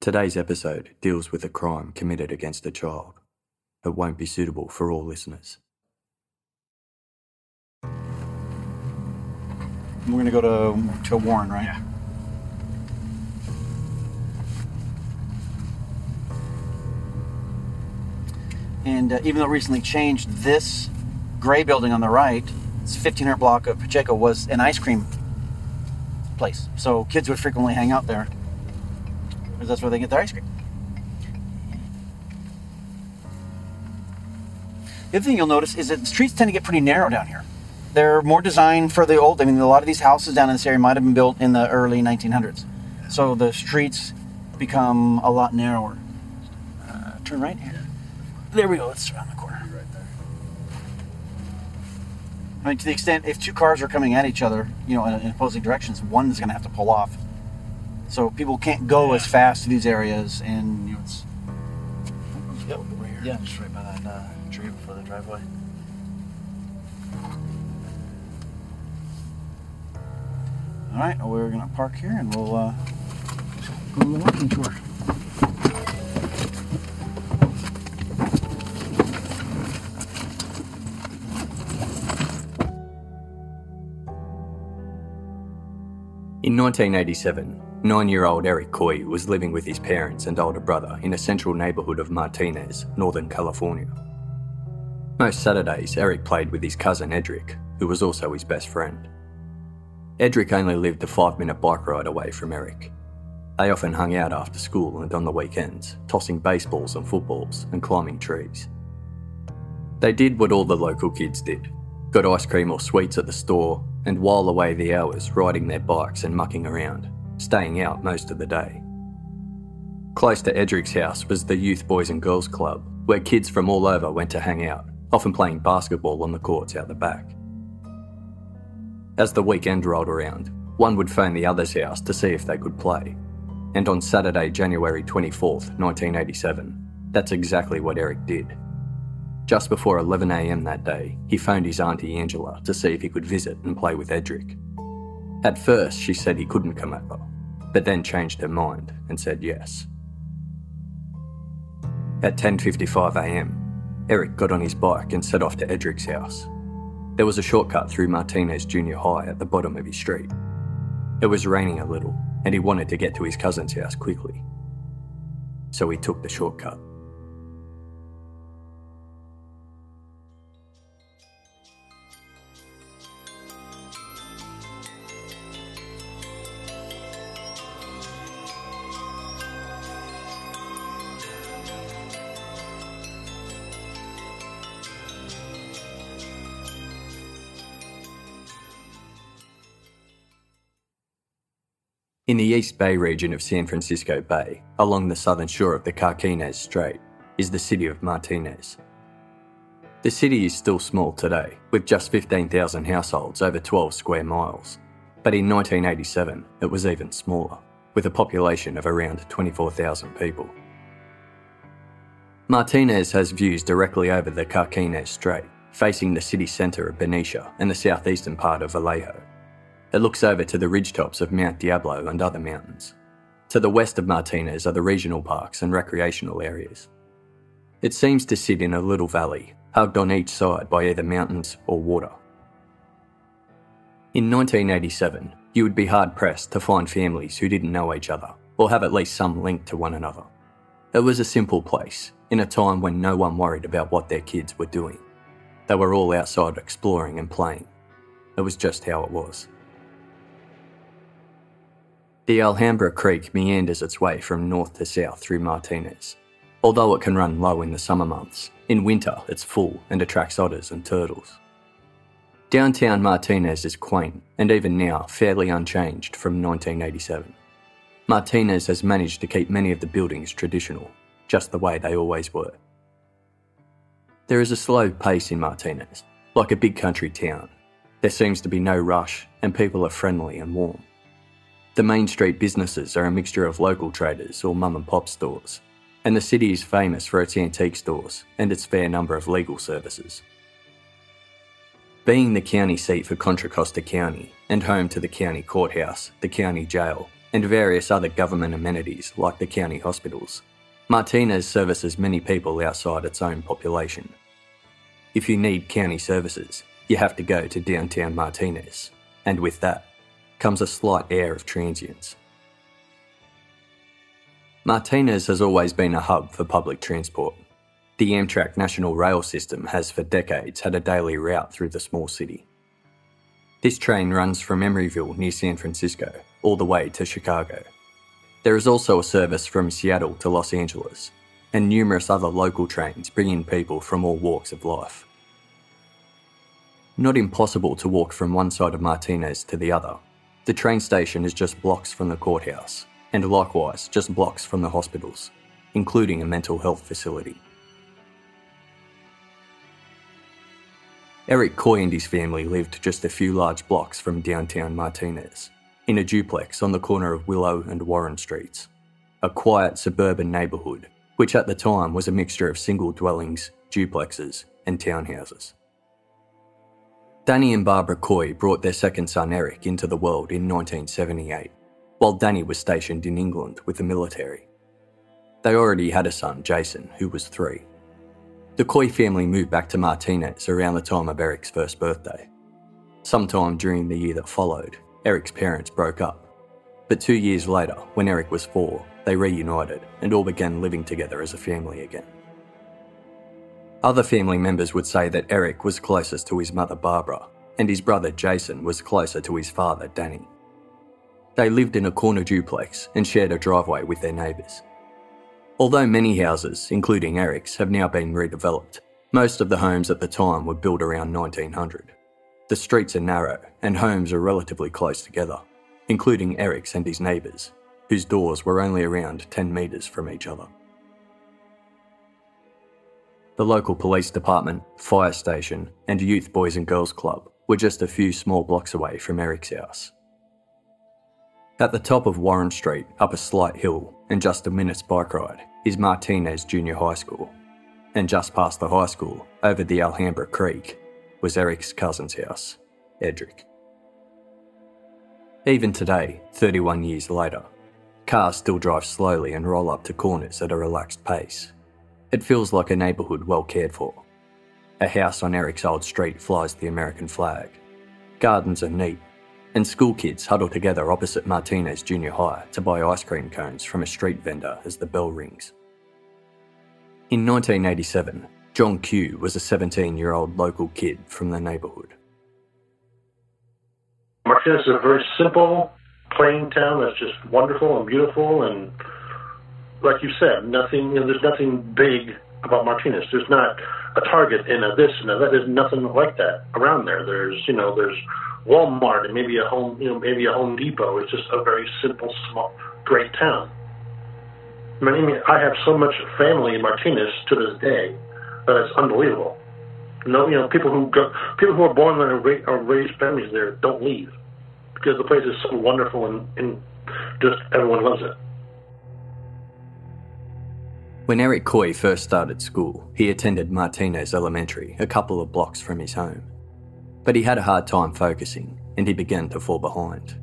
Today's episode deals with a crime committed against a child. It won't be suitable for all listeners. We're going to go to, to Warren, right? Yeah. And uh, even though it recently changed, this gray building on the right, it's 1500 block of Pacheco, was an ice cream place. So kids would frequently hang out there because that's where they get their ice cream. The other thing you'll notice is that the streets tend to get pretty narrow down here. They're more designed for the old. I mean, a lot of these houses down in this area might have been built in the early 1900s. So the streets become a lot narrower. Uh, turn right here. There we go. Let's around the corner. I mean, to the extent if two cars are coming at each other, you know, in, in opposing directions, one is going to have to pull off. So people can't go as fast to these areas, and you know, it's Yep. Over here. Yeah. Just right by that uh, tree before the driveway. all right. Well, we're to park here, and we'll uh, go on the walking tour. In 1987, nine year old Eric Coy was living with his parents and older brother in a central neighbourhood of Martinez, Northern California. Most Saturdays, Eric played with his cousin Edric, who was also his best friend. Edric only lived a five minute bike ride away from Eric. They often hung out after school and on the weekends, tossing baseballs and footballs and climbing trees. They did what all the local kids did got ice cream or sweets at the store and while away the hours riding their bikes and mucking around, staying out most of the day. Close to Edric's house was the Youth Boys and Girls Club, where kids from all over went to hang out, often playing basketball on the courts out the back. As the weekend rolled around, one would phone the other's house to see if they could play. And on Saturday, January 24th, 1987, that's exactly what Eric did. Just before 11am that day, he phoned his auntie Angela to see if he could visit and play with Edric. At first, she said he couldn't come over, but then changed her mind and said yes. At 10.55am, Eric got on his bike and set off to Edric's house. There was a shortcut through Martinez Junior High at the bottom of his street. It was raining a little, and he wanted to get to his cousin's house quickly. So he took the shortcut. In the East Bay region of San Francisco Bay, along the southern shore of the Carquinez Strait, is the city of Martinez. The city is still small today, with just 15,000 households over 12 square miles. But in 1987, it was even smaller, with a population of around 24,000 people. Martinez has views directly over the Carquinez Strait, facing the city centre of Benicia and the southeastern part of Vallejo. It looks over to the ridgetops of Mount Diablo and other mountains. To the west of Martinez are the regional parks and recreational areas. It seems to sit in a little valley, hugged on each side by either mountains or water. In 1987, you would be hard pressed to find families who didn't know each other or have at least some link to one another. It was a simple place, in a time when no one worried about what their kids were doing. They were all outside exploring and playing. It was just how it was. The Alhambra Creek meanders its way from north to south through Martinez. Although it can run low in the summer months, in winter it's full and attracts otters and turtles. Downtown Martinez is quaint and even now fairly unchanged from 1987. Martinez has managed to keep many of the buildings traditional, just the way they always were. There is a slow pace in Martinez, like a big country town. There seems to be no rush and people are friendly and warm. The main street businesses are a mixture of local traders or mum and pop stores, and the city is famous for its antique stores and its fair number of legal services. Being the county seat for Contra Costa County and home to the county courthouse, the county jail, and various other government amenities like the county hospitals, Martinez services many people outside its own population. If you need county services, you have to go to downtown Martinez, and with that, comes a slight air of transience. Martinez has always been a hub for public transport. The Amtrak National Rail System has for decades had a daily route through the small city. This train runs from Emeryville near San Francisco all the way to Chicago. There is also a service from Seattle to Los Angeles, and numerous other local trains bring in people from all walks of life. Not impossible to walk from one side of Martinez to the other, the train station is just blocks from the courthouse, and likewise just blocks from the hospitals, including a mental health facility. Eric Coy and his family lived just a few large blocks from downtown Martinez, in a duplex on the corner of Willow and Warren Streets, a quiet suburban neighbourhood which at the time was a mixture of single dwellings, duplexes, and townhouses. Danny and Barbara Coy brought their second son Eric into the world in 1978, while Danny was stationed in England with the military. They already had a son, Jason, who was three. The Coy family moved back to Martinez around the time of Eric's first birthday. Sometime during the year that followed, Eric's parents broke up. But two years later, when Eric was four, they reunited and all began living together as a family again. Other family members would say that Eric was closest to his mother Barbara, and his brother Jason was closer to his father Danny. They lived in a corner duplex and shared a driveway with their neighbours. Although many houses, including Eric's, have now been redeveloped, most of the homes at the time were built around 1900. The streets are narrow and homes are relatively close together, including Eric's and his neighbours, whose doors were only around 10 metres from each other. The local police department, fire station, and youth boys and girls club were just a few small blocks away from Eric's house. At the top of Warren Street, up a slight hill and just a minute's bike ride, is Martinez Junior High School. And just past the high school, over the Alhambra Creek, was Eric's cousin's house, Edric. Even today, 31 years later, cars still drive slowly and roll up to corners at a relaxed pace it feels like a neighbourhood well cared for. A house on Eric's old street flies the American flag. Gardens are neat, and school kids huddle together opposite Martinez Junior High to buy ice cream cones from a street vendor as the bell rings. In 1987, John Q was a 17 year old local kid from the neighbourhood. Martinez is a very simple, plain town that's just wonderful and beautiful and like you said, nothing. You know, there's nothing big about Martinez. There's not a Target and a this and a that. There's nothing like that around there. There's you know there's Walmart and maybe a home you know maybe a Home Depot. It's just a very simple, small, great town. I mean, I have so much family in Martinez to this day that it's unbelievable. No, you know, people who go, people who are born there or raised families there don't leave because the place is so wonderful and, and just everyone loves it. When Eric Coy first started school, he attended Martinez Elementary, a couple of blocks from his home. But he had a hard time focusing, and he began to fall behind.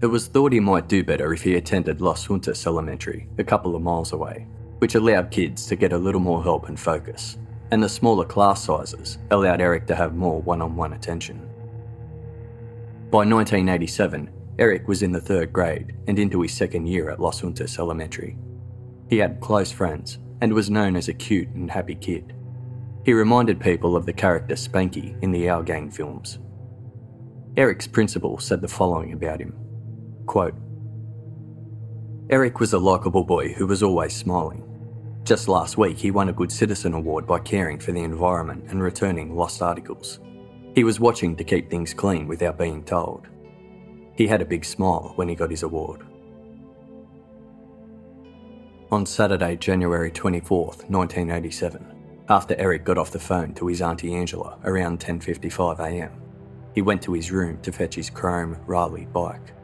It was thought he might do better if he attended Las Juntas Elementary, a couple of miles away, which allowed kids to get a little more help and focus, and the smaller class sizes allowed Eric to have more one on one attention. By 1987, Eric was in the third grade and into his second year at Las Juntas Elementary. He had close friends and was known as a cute and happy kid. He reminded people of the character Spanky in the Our Gang films. Eric's principal said the following about him quote, Eric was a likeable boy who was always smiling. Just last week, he won a Good Citizen Award by caring for the environment and returning lost articles. He was watching to keep things clean without being told. He had a big smile when he got his award. On Saturday, January 24th, 1987, after Eric got off the phone to his auntie Angela around 10.55am, he went to his room to fetch his chrome Raleigh bike.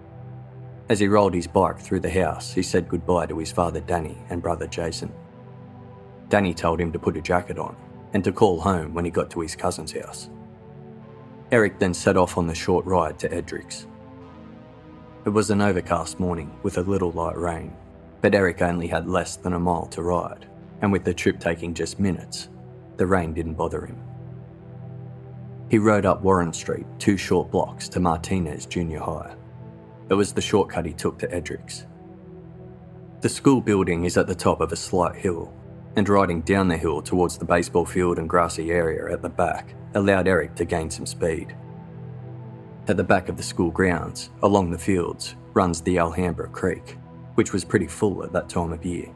As he rolled his bike through the house, he said goodbye to his father Danny and brother Jason. Danny told him to put a jacket on and to call home when he got to his cousin's house. Eric then set off on the short ride to Edric's. It was an overcast morning with a little light rain, but Eric only had less than a mile to ride, and with the trip taking just minutes, the rain didn't bother him. He rode up Warren Street two short blocks to Martinez Junior High. It was the shortcut he took to Edric's. The school building is at the top of a slight hill, and riding down the hill towards the baseball field and grassy area at the back allowed Eric to gain some speed. At the back of the school grounds, along the fields, runs the Alhambra Creek, which was pretty full at that time of year.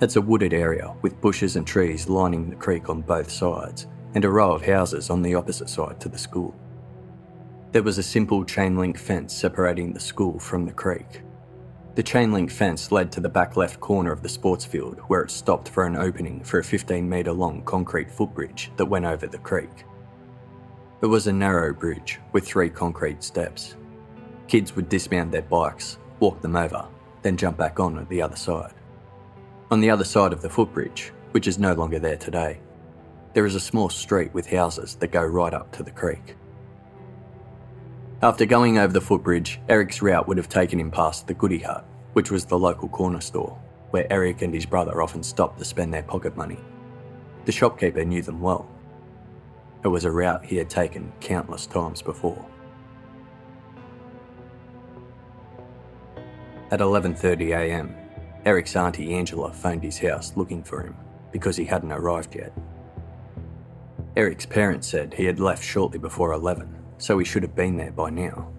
It's a wooded area with bushes and trees lining the creek on both sides and a row of houses on the opposite side to the school. There was a simple chain link fence separating the school from the creek. The chain link fence led to the back left corner of the sports field where it stopped for an opening for a 15 metre long concrete footbridge that went over the creek. It was a narrow bridge with three concrete steps. Kids would dismount their bikes, walk them over, then jump back on at the other side. On the other side of the footbridge, which is no longer there today, there is a small street with houses that go right up to the creek. After going over the footbridge, Eric's route would have taken him past the Goody Hut, which was the local corner store, where Eric and his brother often stopped to spend their pocket money. The shopkeeper knew them well it was a route he had taken countless times before. At 11.30am, Eric's auntie Angela phoned his house looking for him because he hadn't arrived yet. Eric's parents said he had left shortly before 11, so he should have been there by now.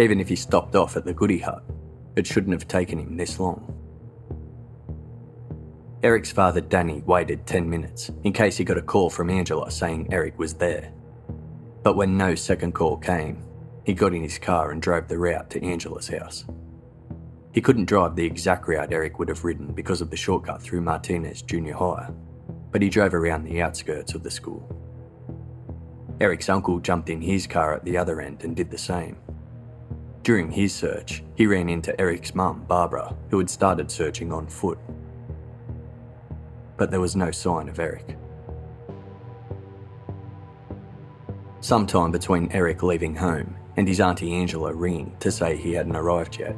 Even if he stopped off at the Goody Hut, it shouldn't have taken him this long. Eric's father Danny waited 10 minutes in case he got a call from Angela saying Eric was there. But when no second call came, he got in his car and drove the route to Angela's house. He couldn't drive the exact route Eric would have ridden because of the shortcut through Martinez Junior High, but he drove around the outskirts of the school. Eric's uncle jumped in his car at the other end and did the same. During his search, he ran into Eric's mum, Barbara, who had started searching on foot but there was no sign of Eric. Sometime between Eric leaving home and his auntie Angela ringing to say he hadn't arrived yet,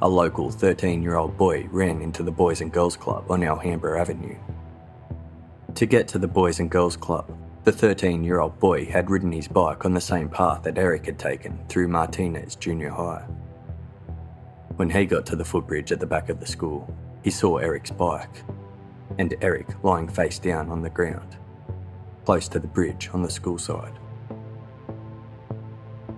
a local 13 year old boy ran into the Boys and Girls Club on Alhambra Avenue. To get to the Boys and Girls Club, the 13 year old boy had ridden his bike on the same path that Eric had taken through Martinez Junior High. When he got to the footbridge at the back of the school, he saw Eric's bike and Eric lying face down on the ground, close to the bridge on the school side.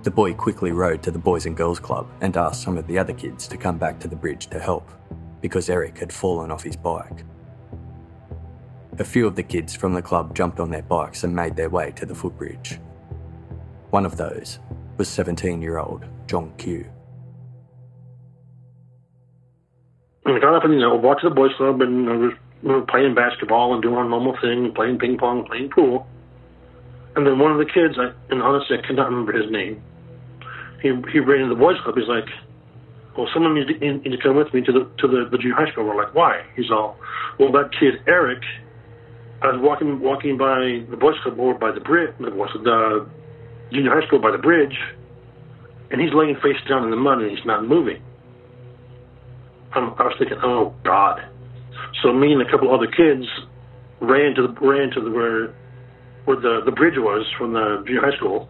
The boy quickly rode to the Boys and Girls Club and asked some of the other kids to come back to the bridge to help, because Eric had fallen off his bike. A few of the kids from the club jumped on their bikes and made their way to the footbridge. One of those was 17 year old John Q. I got up and you know walked to the boys' club and I was we were playing basketball and doing our normal thing, playing ping pong, playing pool. And then one of the kids, I, and honestly, I cannot remember his name. He he ran into the boys' club. He's like, well, someone needs to, need to come with me to the to the, the junior high school. We're like, why? He's all, well, that kid Eric. I was walking walking by the boys club or by the bridge, the, the junior high school by the bridge, and he's laying face down in the mud and he's not moving. I'm, I was thinking, oh God. So me and a couple other kids ran to the ran to the where where the the bridge was from the junior high school,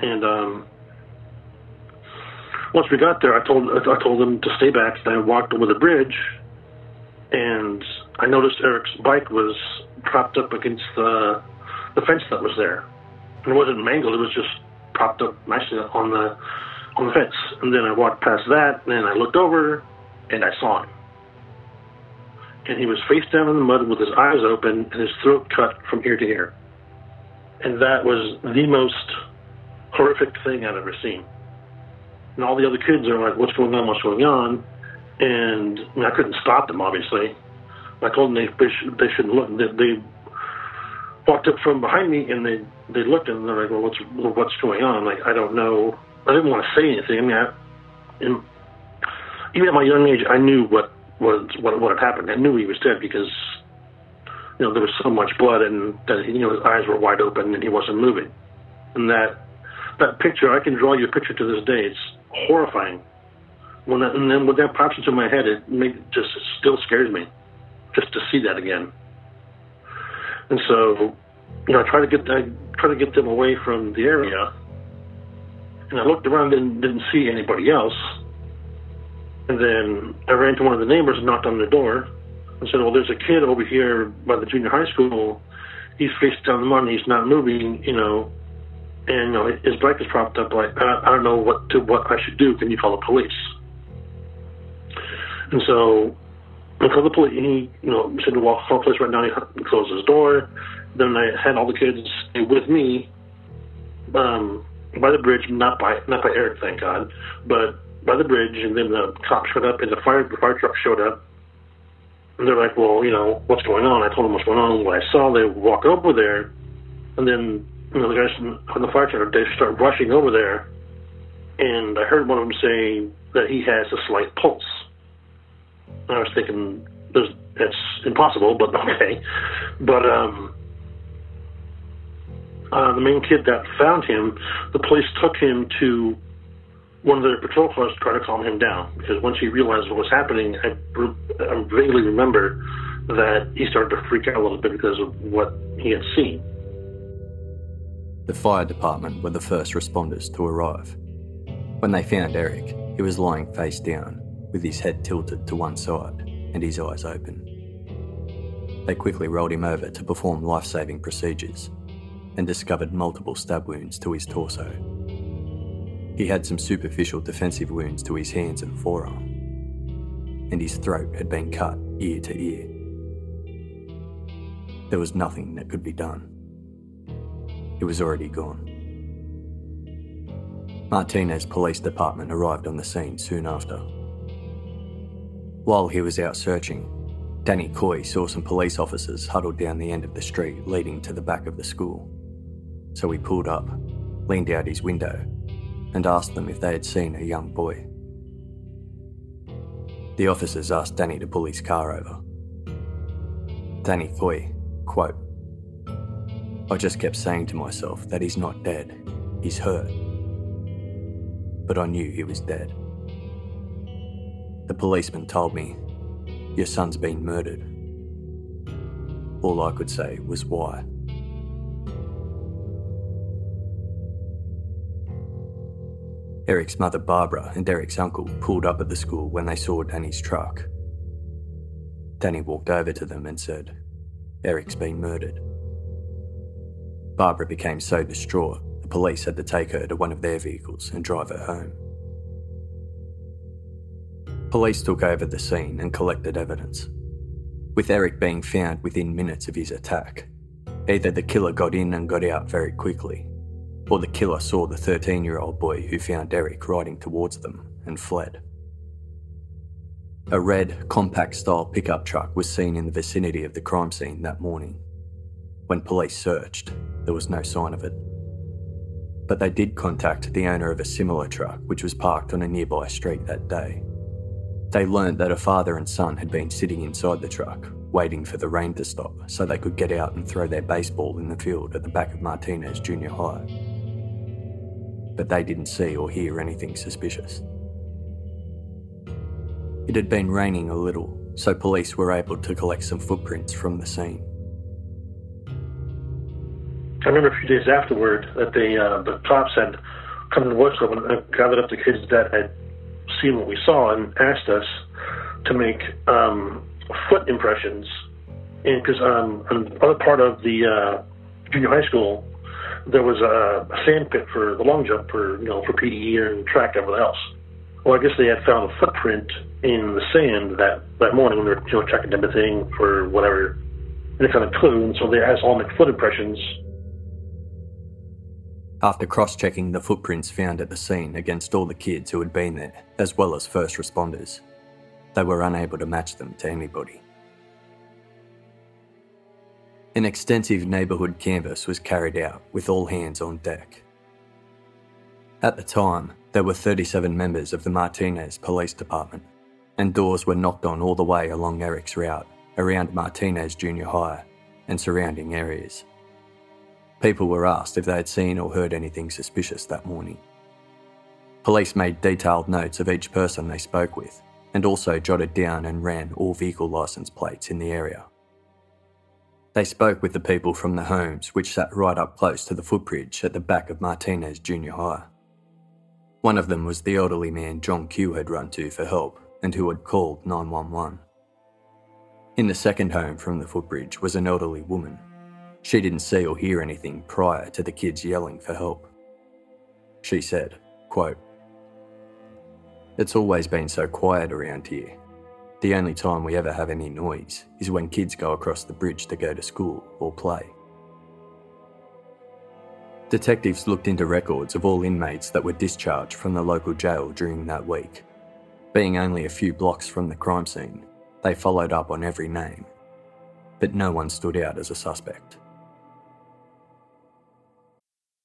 and um, once we got there, I told I told them to stay back. And I walked over the bridge, and I noticed Eric's bike was propped up against the the fence that was there. And it wasn't mangled; it was just propped up nicely on the on the fence. And then I walked past that, and I looked over, and I saw him. And he was face down in the mud with his eyes open and his throat cut from ear to ear. And that was the most horrific thing I'd ever seen and all the other kids are like, "What's going on? What's going on?" And I, mean, I couldn't stop them, obviously. I told them they they, should, they shouldn't look. They, they walked up from behind me and they they looked and they're like, "Well, what's what's going on?" I'm like, I don't know. I didn't want to say anything. I mean, I, in, even at my young age, I knew what was what what had happened. I knew he was dead because you know there was so much blood and that you know his eyes were wide open and he wasn't moving, and that that picture I can draw you a picture to this day. It's horrifying. When that, and then when that pops into my head, it make, just it still scares me, just to see that again. And so, you know, I try to get I try to get them away from the area. And I looked around and didn't see anybody else. And then I ran to one of the neighbors and knocked on the door and said, "Well, there's a kid over here by the junior high school. He's face down the mud. He's not moving. You know, and you know, his bike is propped up. Like I, I don't know what to what I should do. Can you call the police? And so I called the police. He, you know, said to walk call the police right now. He closed his door. Then I had all the kids stay with me um, by the bridge, not by not by Eric, thank God, but by the bridge. And then the cops showed up, and the fire the fire truck showed up. And they're like, "Well, you know, what's going on?" I told them what's going on. What I saw, they walk over there, and then you know, the guys from the fire truck, they start rushing over there, and I heard one of them saying that he has a slight pulse. And I was thinking, that's impossible, but okay. But um, uh, the main kid that found him, the police took him to one of their patrol cars try to calm him down because once he realized what was happening, I, I vaguely remember that he started to freak out a little bit because of what he had seen. The fire department were the first responders to arrive. When they found Eric, he was lying face down, with his head tilted to one side and his eyes open. They quickly rolled him over to perform life saving procedures and discovered multiple stab wounds to his torso. He had some superficial defensive wounds to his hands and forearm, and his throat had been cut ear to ear. There was nothing that could be done. He was already gone. Martinez Police Department arrived on the scene soon after. While he was out searching, Danny Coy saw some police officers huddled down the end of the street leading to the back of the school. So he pulled up, leaned out his window, and asked them if they had seen a young boy. The officers asked Danny to pull his car over. Danny Coy, quote, I just kept saying to myself that he's not dead, he's hurt. But I knew he was dead. The policeman told me, Your son's been murdered. All I could say was why. Eric's mother Barbara and Eric's uncle pulled up at the school when they saw Danny's truck. Danny walked over to them and said, Eric's been murdered. Barbara became so distraught, the police had to take her to one of their vehicles and drive her home. Police took over the scene and collected evidence. With Eric being found within minutes of his attack, either the killer got in and got out very quickly, or the killer saw the 13 year old boy who found Eric riding towards them and fled. A red, compact style pickup truck was seen in the vicinity of the crime scene that morning. When police searched, there was no sign of it. but they did contact the owner of a similar truck which was parked on a nearby street that day. They learned that a father and son had been sitting inside the truck, waiting for the rain to stop so they could get out and throw their baseball in the field at the back of Martinez Junior High. But they didn't see or hear anything suspicious. It had been raining a little, so police were able to collect some footprints from the scene. I remember a few days afterward that they, uh, the cops had come to the workshop and gathered up the kids that had seen what we saw and asked us to make um, foot impressions. Because um, on the other part of the uh, junior high school, there was a, a sand pit for the long jump for you know for PDE and track everything else. Well, I guess they had found a footprint in the sand that that morning when they were you know checking everything for whatever any kind of clue, and so they asked all make foot impressions after cross checking the footprints found at the scene against all the kids who had been there, as well as first responders, they were unable to match them to anybody. An extensive neighbourhood canvass was carried out with all hands on deck. At the time, there were 37 members of the Martinez Police Department, and doors were knocked on all the way along Eric's route around Martinez Junior High and surrounding areas. People were asked if they had seen or heard anything suspicious that morning. Police made detailed notes of each person they spoke with and also jotted down and ran all vehicle licence plates in the area. They spoke with the people from the homes which sat right up close to the footbridge at the back of Martinez Junior High. One of them was the elderly man John Q had run to for help and who had called 911. In the second home from the footbridge was an elderly woman she didn't see or hear anything prior to the kids yelling for help. She said, quote, It's always been so quiet around here. The only time we ever have any noise is when kids go across the bridge to go to school or play. Detectives looked into records of all inmates that were discharged from the local jail during that week. Being only a few blocks from the crime scene, they followed up on every name, but no one stood out as a suspect.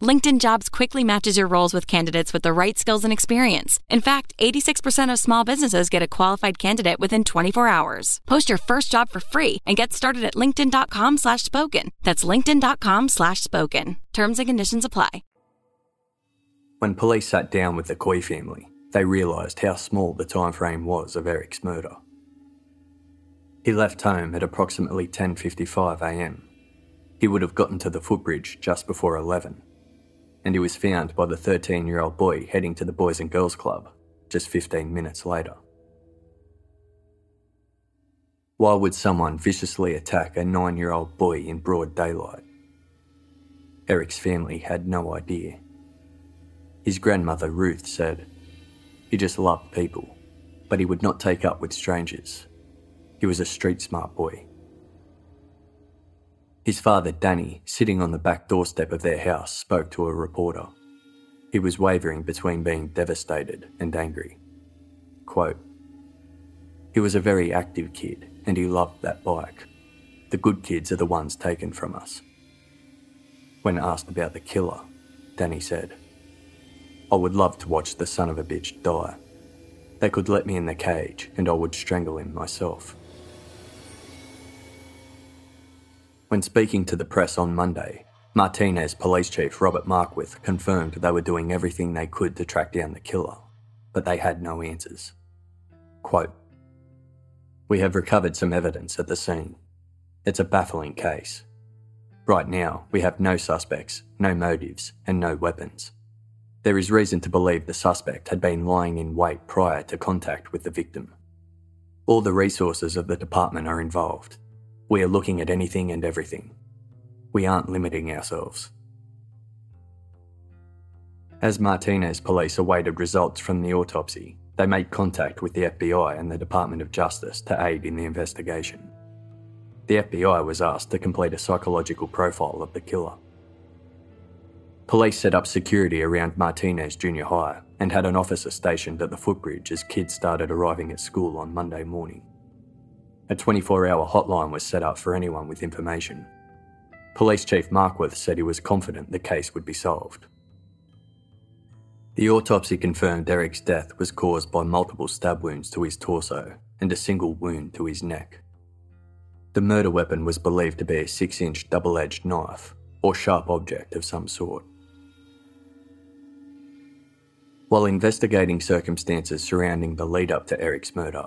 LinkedIn Jobs quickly matches your roles with candidates with the right skills and experience. In fact, 86% of small businesses get a qualified candidate within 24 hours. Post your first job for free and get started at linkedin.com slash spoken. That's linkedin.com slash spoken. Terms and conditions apply. When police sat down with the Coy family, they realised how small the time frame was of Eric's murder. He left home at approximately 10.55am. He would have gotten to the footbridge just before 11 and he was found by the 13 year old boy heading to the Boys and Girls Club just 15 minutes later. Why would someone viciously attack a nine year old boy in broad daylight? Eric's family had no idea. His grandmother, Ruth, said, He just loved people, but he would not take up with strangers. He was a street smart boy. His father, Danny, sitting on the back doorstep of their house, spoke to a reporter. He was wavering between being devastated and angry. Quote, He was a very active kid and he loved that bike. The good kids are the ones taken from us. When asked about the killer, Danny said, I would love to watch the son of a bitch die. They could let me in the cage and I would strangle him myself. When speaking to the press on Monday, Martinez Police Chief Robert Marquith confirmed they were doing everything they could to track down the killer, but they had no answers. Quote We have recovered some evidence at the scene. It's a baffling case. Right now, we have no suspects, no motives, and no weapons. There is reason to believe the suspect had been lying in wait prior to contact with the victim. All the resources of the department are involved. We are looking at anything and everything. We aren't limiting ourselves. As Martinez police awaited results from the autopsy, they made contact with the FBI and the Department of Justice to aid in the investigation. The FBI was asked to complete a psychological profile of the killer. Police set up security around Martinez Junior High and had an officer stationed at the footbridge as kids started arriving at school on Monday morning. A 24 hour hotline was set up for anyone with information. Police Chief Markworth said he was confident the case would be solved. The autopsy confirmed Eric's death was caused by multiple stab wounds to his torso and a single wound to his neck. The murder weapon was believed to be a 6 inch double edged knife or sharp object of some sort. While investigating circumstances surrounding the lead up to Eric's murder,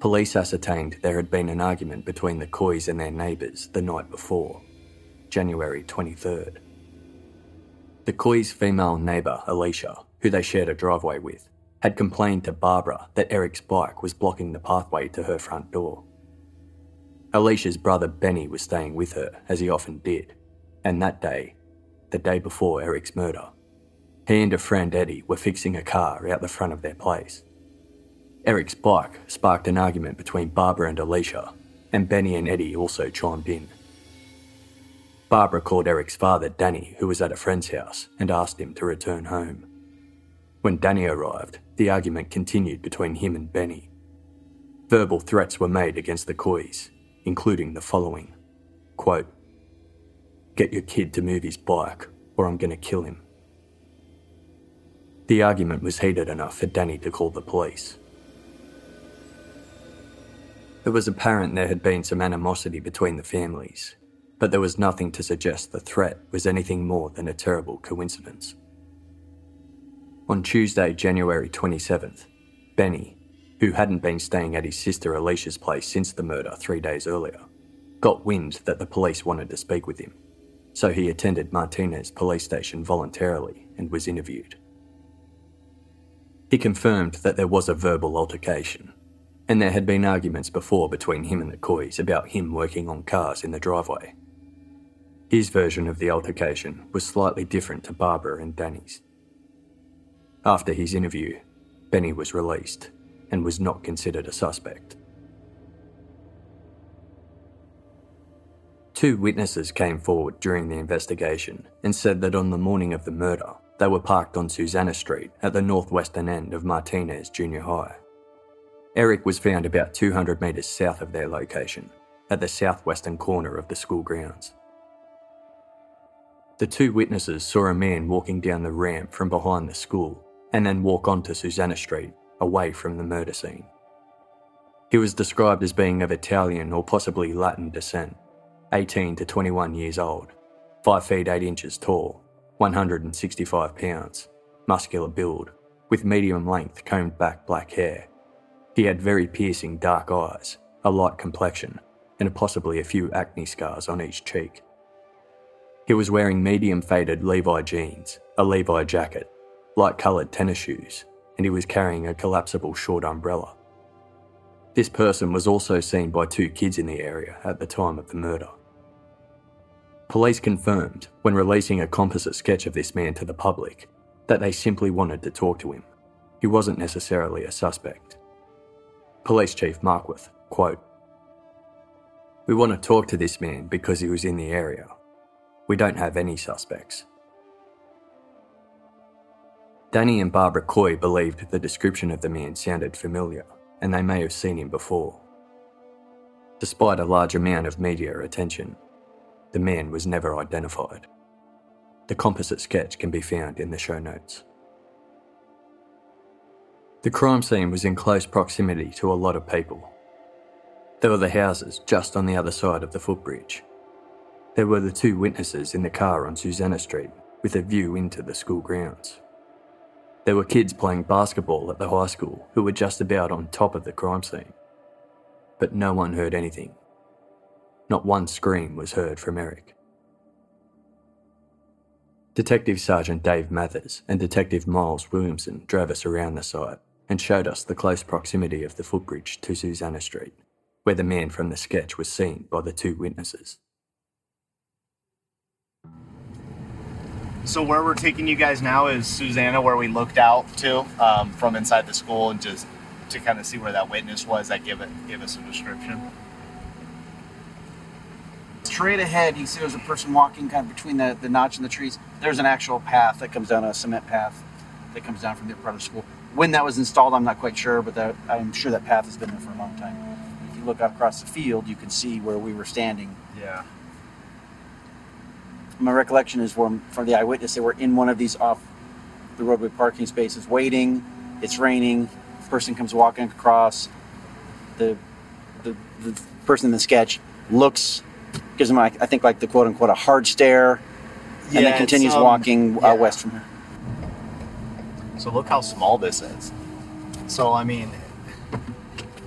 police ascertained there had been an argument between the Coys and their neighbours the night before, January 23rd. The Coys' female neighbour, Alicia, who they shared a driveway with, had complained to Barbara that Eric's bike was blocking the pathway to her front door. Alicia's brother Benny was staying with her, as he often did, and that day, the day before Eric's murder, he and a friend Eddie were fixing a car out the front of their place. Eric's bike sparked an argument between Barbara and Alicia, and Benny and Eddie also chimed in. Barbara called Eric's father, Danny, who was at a friend's house, and asked him to return home. When Danny arrived, the argument continued between him and Benny. Verbal threats were made against the Coys, including the following quote, Get your kid to move his bike, or I'm going to kill him. The argument was heated enough for Danny to call the police. It was apparent there had been some animosity between the families, but there was nothing to suggest the threat was anything more than a terrible coincidence. On Tuesday, January 27th, Benny, who hadn't been staying at his sister Alicia's place since the murder three days earlier, got wind that the police wanted to speak with him, so he attended Martinez police station voluntarily and was interviewed. He confirmed that there was a verbal altercation, and there had been arguments before between him and the Coys about him working on cars in the driveway. His version of the altercation was slightly different to Barbara and Danny's. After his interview, Benny was released and was not considered a suspect. Two witnesses came forward during the investigation and said that on the morning of the murder, they were parked on Susana Street at the northwestern end of Martinez Junior High. Eric was found about 200 metres south of their location, at the southwestern corner of the school grounds. The two witnesses saw a man walking down the ramp from behind the school and then walk onto Susana Street, away from the murder scene. He was described as being of Italian or possibly Latin descent, 18 to 21 years old, 5 feet 8 inches tall, 165 pounds, muscular build, with medium length combed back black hair. He had very piercing dark eyes, a light complexion, and possibly a few acne scars on each cheek. He was wearing medium faded Levi jeans, a Levi jacket, light coloured tennis shoes, and he was carrying a collapsible short umbrella. This person was also seen by two kids in the area at the time of the murder. Police confirmed, when releasing a composite sketch of this man to the public, that they simply wanted to talk to him. He wasn't necessarily a suspect. Police Chief Markworth, quote, We want to talk to this man because he was in the area. We don't have any suspects. Danny and Barbara Coy believed the description of the man sounded familiar, and they may have seen him before. Despite a large amount of media attention, the man was never identified. The composite sketch can be found in the show notes. The crime scene was in close proximity to a lot of people. There were the houses just on the other side of the footbridge. There were the two witnesses in the car on Susana Street with a view into the school grounds. There were kids playing basketball at the high school who were just about on top of the crime scene. But no one heard anything. Not one scream was heard from Eric. Detective Sergeant Dave Mathers and Detective Miles Williamson drove us around the site and showed us the close proximity of the footbridge to Susana Street, where the man from the sketch was seen by the two witnesses. So where we're taking you guys now is Susana, where we looked out to um, from inside the school and just to kind of see where that witness was that give it give us a description. Straight ahead, you see there's a person walking kind of between the, the notch in the trees. There's an actual path that comes down a cement path that comes down from the part of the school. When that was installed, I'm not quite sure, but that, I'm sure that path has been there for a long time. If you look out across the field, you can see where we were standing. Yeah. My recollection is from, from the eyewitness, they were in one of these off the roadway parking spaces waiting. It's raining. Person comes walking across. The, the, the person in the sketch looks, gives him, like, I think, like the quote unquote, a hard stare, and Yeah, then it's, continues um, walking yeah. uh, west from here. So look how small this is. So I mean,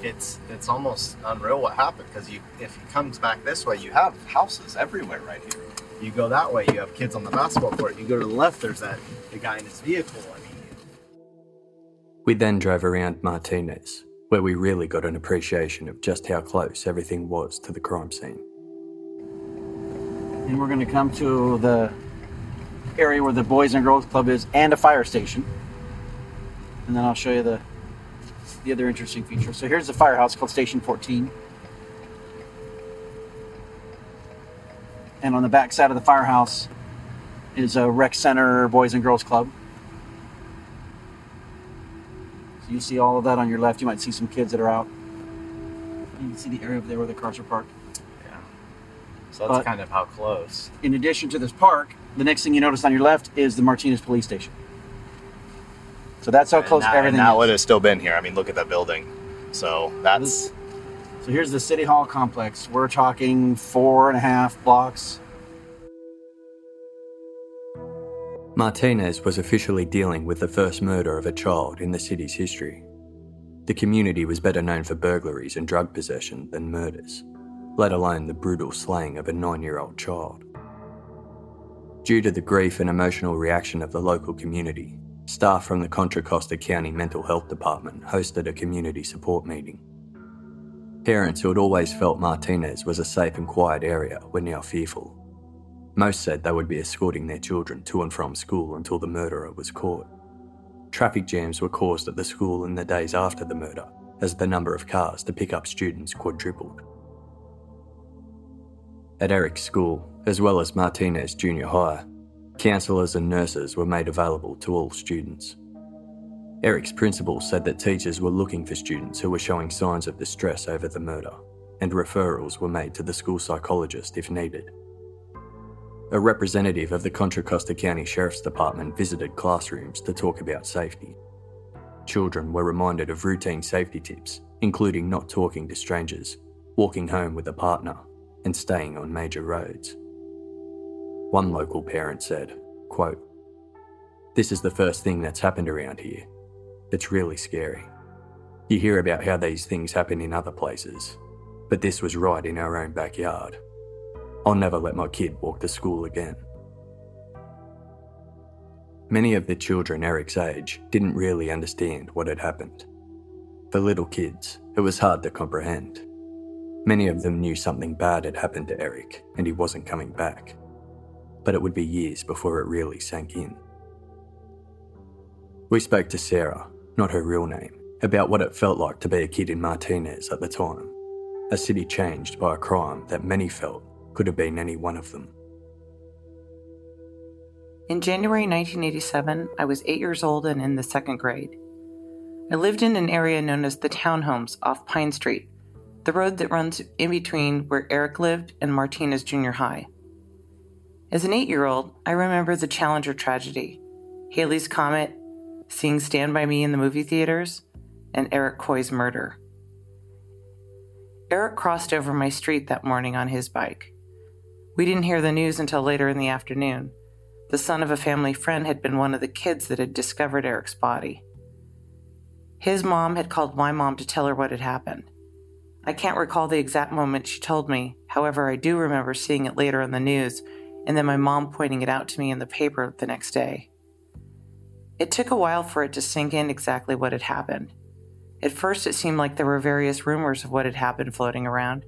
it's it's almost unreal what happened because you if he comes back this way, you have houses everywhere right here. You go that way, you have kids on the basketball court. You go to the left, there's that the guy in his vehicle. I mean, We then drove around Martinez, where we really got an appreciation of just how close everything was to the crime scene. And we're going to come to the area where the Boys and Girls Club is and a fire station. And then I'll show you the the other interesting feature. So here's the firehouse called Station 14. And on the back side of the firehouse is a rec center Boys and Girls Club. So you see all of that on your left. You might see some kids that are out. You can see the area over there where the cars are parked. yeah. So that's But- kind of how close. in addition to this park, the next thing you notice on your left is the Martinez police station. So that's how close and that, everything and that is. would have still been here. I mean, look at that building. So that's So here's the City Hall complex. We're talking four and a half blocks. Martinez was officially dealing with the first murder of a child in the city's history. The community was better known for burglaries and drug possession than murders, let alone the brutal slaying of a nine year old child. Due to the grief and emotional reaction of the local community, staff from the Contra Costa County Mental Health Department hosted a community support meeting. Parents who had always felt Martinez was a safe and quiet area were now fearful. Most said they would be escorting their children to and from school until the murderer was caught. Traffic jams were caused at the school in the days after the murder, as the number of cars to pick up students quadrupled. At Eric's school, as well as Martinez Junior High, counsellors and nurses were made available to all students. Eric's principal said that teachers were looking for students who were showing signs of distress over the murder, and referrals were made to the school psychologist if needed. A representative of the Contra Costa County Sheriff's Department visited classrooms to talk about safety. Children were reminded of routine safety tips, including not talking to strangers, walking home with a partner, and staying on major roads. One local parent said, quote, This is the first thing that's happened around here. It's really scary. You hear about how these things happen in other places, but this was right in our own backyard. I'll never let my kid walk to school again. Many of the children Eric's age didn't really understand what had happened. For little kids, it was hard to comprehend. Many of them knew something bad had happened to Eric and he wasn't coming back. But it would be years before it really sank in. We spoke to Sarah, not her real name, about what it felt like to be a kid in Martinez at the time, a city changed by a crime that many felt could have been any one of them. In January 1987, I was eight years old and in the second grade. I lived in an area known as the Townhomes off Pine Street, the road that runs in between where Eric lived and Martinez Junior High. As an eight year old, I remember the Challenger tragedy, Halley's Comet, seeing Stand By Me in the movie theaters, and Eric Coy's murder. Eric crossed over my street that morning on his bike. We didn't hear the news until later in the afternoon. The son of a family friend had been one of the kids that had discovered Eric's body. His mom had called my mom to tell her what had happened. I can't recall the exact moment she told me, however, I do remember seeing it later in the news and then my mom pointing it out to me in the paper the next day. It took a while for it to sink in exactly what had happened. At first, it seemed like there were various rumors of what had happened floating around.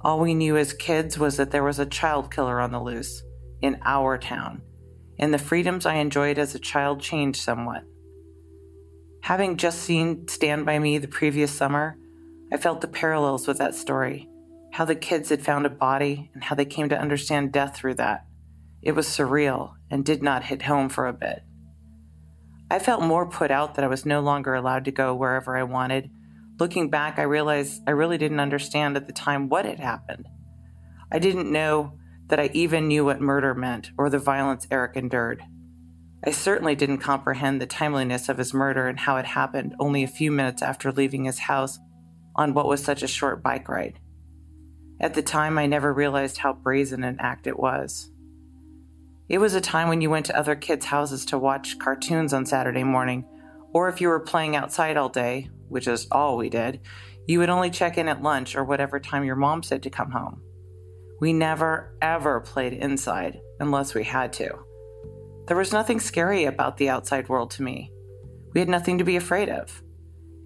All we knew as kids was that there was a child killer on the loose in our town, and the freedoms I enjoyed as a child changed somewhat. Having just seen Stand By Me the previous summer, I felt the parallels with that story how the kids had found a body and how they came to understand death through that. It was surreal and did not hit home for a bit. I felt more put out that I was no longer allowed to go wherever I wanted. Looking back, I realized I really didn't understand at the time what had happened. I didn't know that I even knew what murder meant or the violence Eric endured. I certainly didn't comprehend the timeliness of his murder and how it happened only a few minutes after leaving his house on what was such a short bike ride. At the time, I never realized how brazen an act it was. It was a time when you went to other kids' houses to watch cartoons on Saturday morning, or if you were playing outside all day, which is all we did, you would only check in at lunch or whatever time your mom said to come home. We never, ever played inside unless we had to. There was nothing scary about the outside world to me. We had nothing to be afraid of.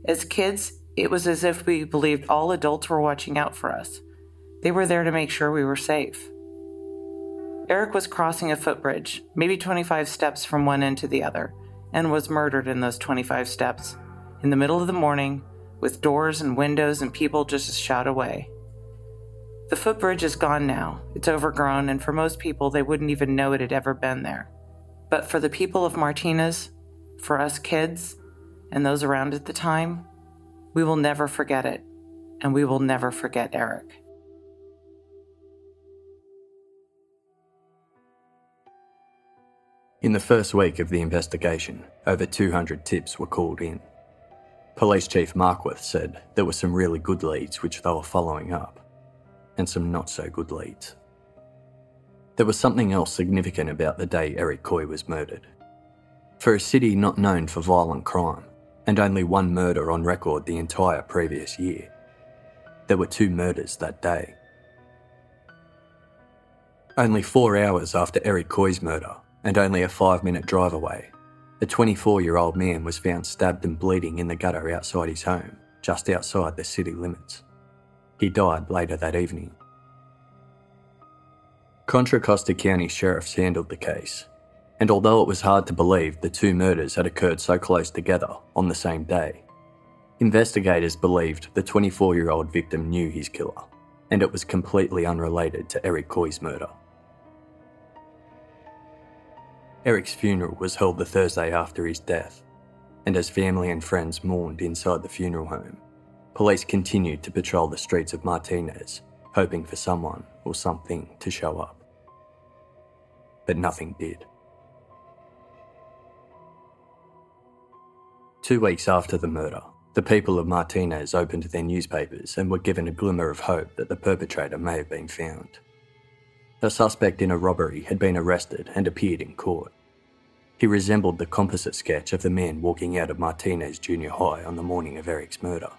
As kids, it was as if we believed all adults were watching out for us. They were there to make sure we were safe. Eric was crossing a footbridge, maybe 25 steps from one end to the other, and was murdered in those 25 steps, in the middle of the morning, with doors and windows and people just a shot away. The footbridge is gone now. It's overgrown, and for most people, they wouldn't even know it had ever been there. But for the people of Martinez, for us kids, and those around at the time, we will never forget it, and we will never forget Eric. In the first week of the investigation, over 200 tips were called in. Police Chief Markworth said there were some really good leads which they were following up, and some not so good leads. There was something else significant about the day Eric Coy was murdered. For a city not known for violent crime, and only one murder on record the entire previous year, there were two murders that day. Only four hours after Eric Coy's murder, and only a five minute drive away, a 24 year old man was found stabbed and bleeding in the gutter outside his home, just outside the city limits. He died later that evening. Contra Costa County sheriffs handled the case, and although it was hard to believe the two murders had occurred so close together on the same day, investigators believed the 24 year old victim knew his killer, and it was completely unrelated to Eric Coy's murder. Eric's funeral was held the Thursday after his death, and as family and friends mourned inside the funeral home, police continued to patrol the streets of Martinez, hoping for someone or something to show up. But nothing did. Two weeks after the murder, the people of Martinez opened their newspapers and were given a glimmer of hope that the perpetrator may have been found. A suspect in a robbery had been arrested and appeared in court. He resembled the composite sketch of the man walking out of Martinez Junior High on the morning of Eric's murder.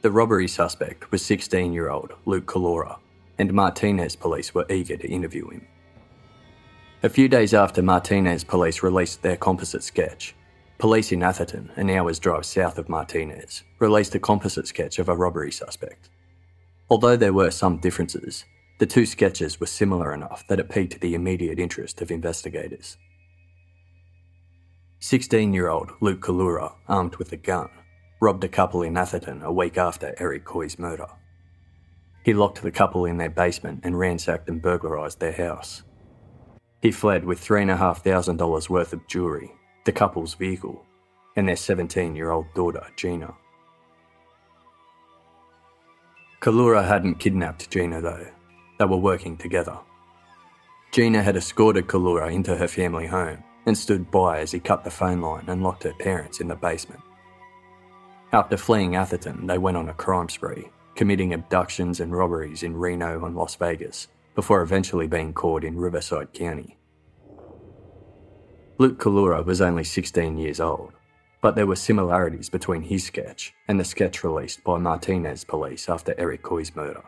The robbery suspect was 16 year old Luke Calora, and Martinez police were eager to interview him. A few days after Martinez police released their composite sketch, police in Atherton, an hour's drive south of Martinez, released a composite sketch of a robbery suspect. Although there were some differences, the two sketches were similar enough that it piqued the immediate interest of investigators. 16 year old Luke Kalura, armed with a gun, robbed a couple in Atherton a week after Eric Coy's murder. He locked the couple in their basement and ransacked and burglarised their house. He fled with $3,500 worth of jewellery, the couple's vehicle, and their 17 year old daughter, Gina. Kalura hadn't kidnapped Gina though, they were working together. Gina had escorted Kalura into her family home and stood by as he cut the phone line and locked her parents in the basement. After fleeing Atherton, they went on a crime spree, committing abductions and robberies in Reno and Las Vegas, before eventually being caught in Riverside County. Luke Kalura was only 16 years old, but there were similarities between his sketch and the sketch released by Martinez police after Eric Coy's murder.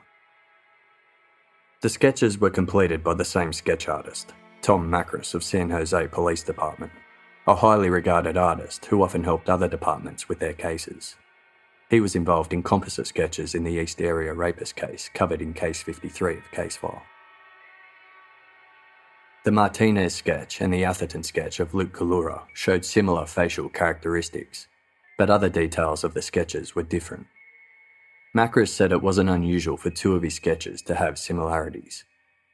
The sketches were completed by the same sketch artist, Tom Macris of San Jose Police Department, a highly regarded artist who often helped other departments with their cases. He was involved in composite sketches in the East Area Rapist case covered in Case 53 of Case File. The Martinez sketch and the Atherton sketch of Luke Kallura showed similar facial characteristics, but other details of the sketches were different. Macris said it wasn't unusual for two of his sketches to have similarities.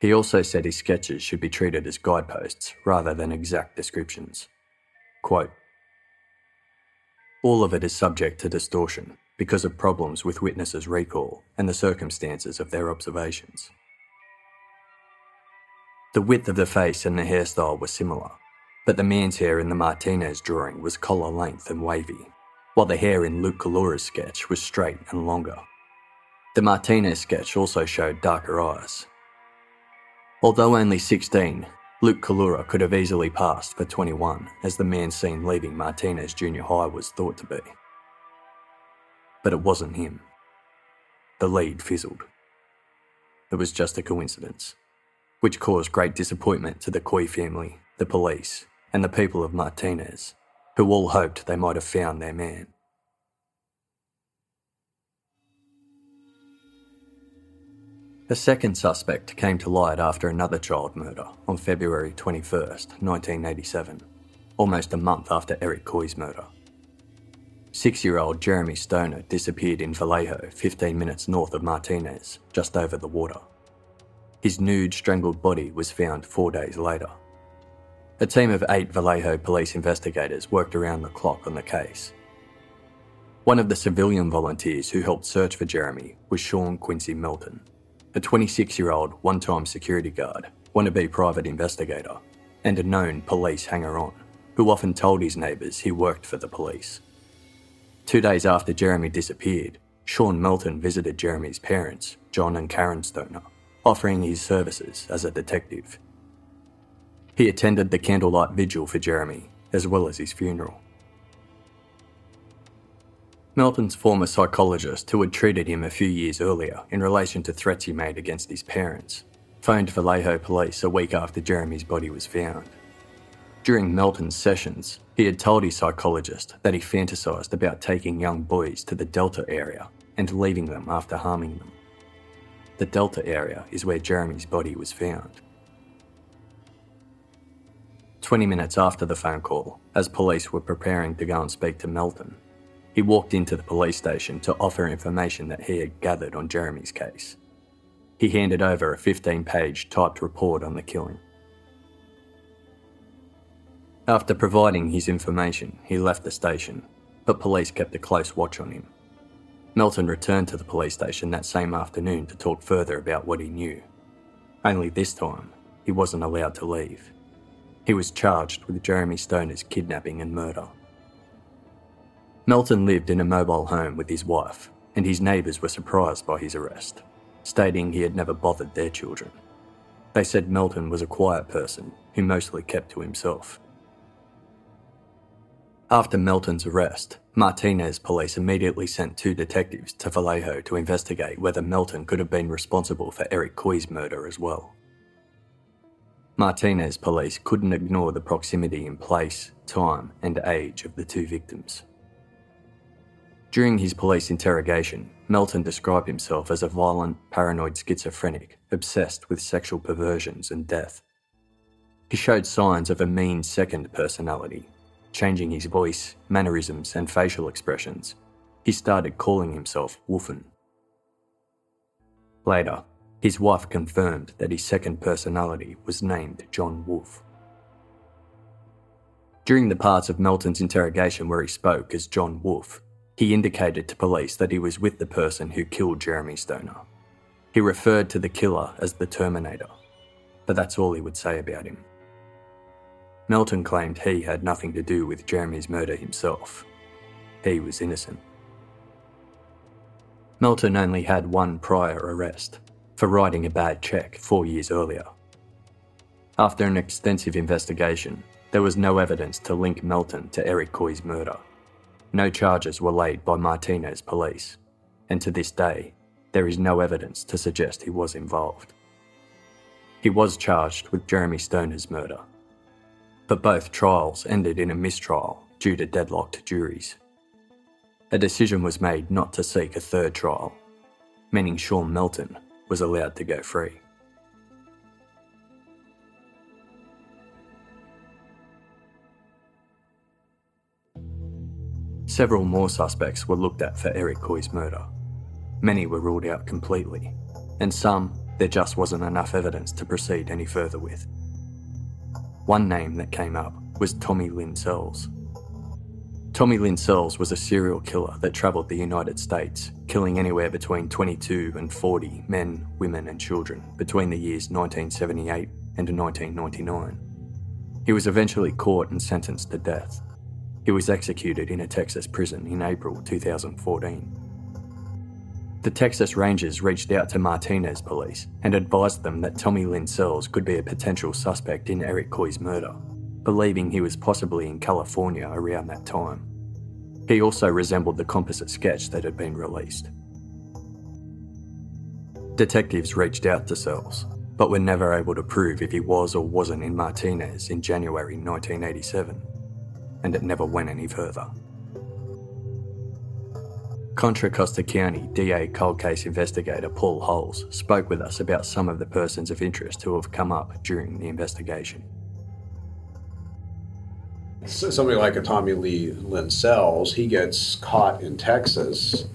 He also said his sketches should be treated as guideposts rather than exact descriptions. Quote All of it is subject to distortion because of problems with witnesses' recall and the circumstances of their observations. The width of the face and the hairstyle were similar, but the man's hair in the Martinez drawing was collar length and wavy, while the hair in Luke Kallura's sketch was straight and longer. The Martinez sketch also showed darker eyes. Although only 16, Luke Kallura could have easily passed for 21, as the man seen leaving Martinez Junior High was thought to be. But it wasn't him. The lead fizzled. It was just a coincidence which caused great disappointment to the Coy family, the police, and the people of Martinez, who all hoped they might have found their man. The second suspect came to light after another child murder on February 21, 1987, almost a month after Eric Coy's murder. Six year old Jeremy Stoner disappeared in Vallejo, 15 minutes north of Martinez, just over the water. His nude, strangled body was found four days later. A team of eight Vallejo police investigators worked around the clock on the case. One of the civilian volunteers who helped search for Jeremy was Sean Quincy Melton, a 26 year old one time security guard, wannabe private investigator, and a known police hanger on, who often told his neighbours he worked for the police. Two days after Jeremy disappeared, Sean Melton visited Jeremy's parents, John and Karen Stoner, offering his services as a detective. He attended the candlelight vigil for Jeremy, as well as his funeral. Melton's former psychologist, who had treated him a few years earlier in relation to threats he made against his parents, phoned Vallejo police a week after Jeremy's body was found. During Melton's sessions, he had told his psychologist that he fantasised about taking young boys to the Delta area and leaving them after harming them. The Delta area is where Jeremy's body was found. 20 minutes after the phone call, as police were preparing to go and speak to Melton, he walked into the police station to offer information that he had gathered on Jeremy's case. He handed over a 15 page typed report on the killing. After providing his information, he left the station, but police kept a close watch on him. Melton returned to the police station that same afternoon to talk further about what he knew. Only this time, he wasn't allowed to leave. He was charged with Jeremy Stoner's kidnapping and murder. Melton lived in a mobile home with his wife, and his neighbours were surprised by his arrest, stating he had never bothered their children. They said Melton was a quiet person who mostly kept to himself. After Melton's arrest, Martinez police immediately sent two detectives to Vallejo to investigate whether Melton could have been responsible for Eric Coy's murder as well. Martinez police couldn't ignore the proximity in place, time, and age of the two victims. During his police interrogation, Melton described himself as a violent, paranoid schizophrenic, obsessed with sexual perversions and death. He showed signs of a mean second personality changing his voice, mannerisms, and facial expressions, he started calling himself Wolfen. Later, his wife confirmed that his second personality was named John Wolf. During the parts of Melton's interrogation where he spoke as John Wolf, he indicated to police that he was with the person who killed Jeremy Stoner. He referred to the killer as the Terminator, but that's all he would say about him. Melton claimed he had nothing to do with Jeremy's murder himself. He was innocent. Melton only had one prior arrest for writing a bad cheque four years earlier. After an extensive investigation, there was no evidence to link Melton to Eric Coy's murder. No charges were laid by Martinez police, and to this day, there is no evidence to suggest he was involved. He was charged with Jeremy Stoner's murder, but both trials ended in a mistrial due to deadlocked juries. A decision was made not to seek a third trial, meaning Sean Melton was allowed to go free. Several more suspects were looked at for Eric Coy's murder. Many were ruled out completely, and some there just wasn't enough evidence to proceed any further with. One name that came up was Tommy Lynn Sells. Tommy Lynn Sells was a serial killer that travelled the United States, killing anywhere between 22 and 40 men, women, and children between the years 1978 and 1999. He was eventually caught and sentenced to death. He was executed in a Texas prison in April 2014. The Texas Rangers reached out to Martinez police and advised them that Tommy Lynn Sells could be a potential suspect in Eric Coy's murder, believing he was possibly in California around that time. He also resembled the composite sketch that had been released. Detectives reached out to Sells, but were never able to prove if he was or wasn't in Martinez in January 1987, and it never went any further. Contra Costa County DA cold case investigator Paul Holes spoke with us about some of the persons of interest who have come up during the investigation. So somebody like a Tommy Lee Lynn Sells, he gets caught in Texas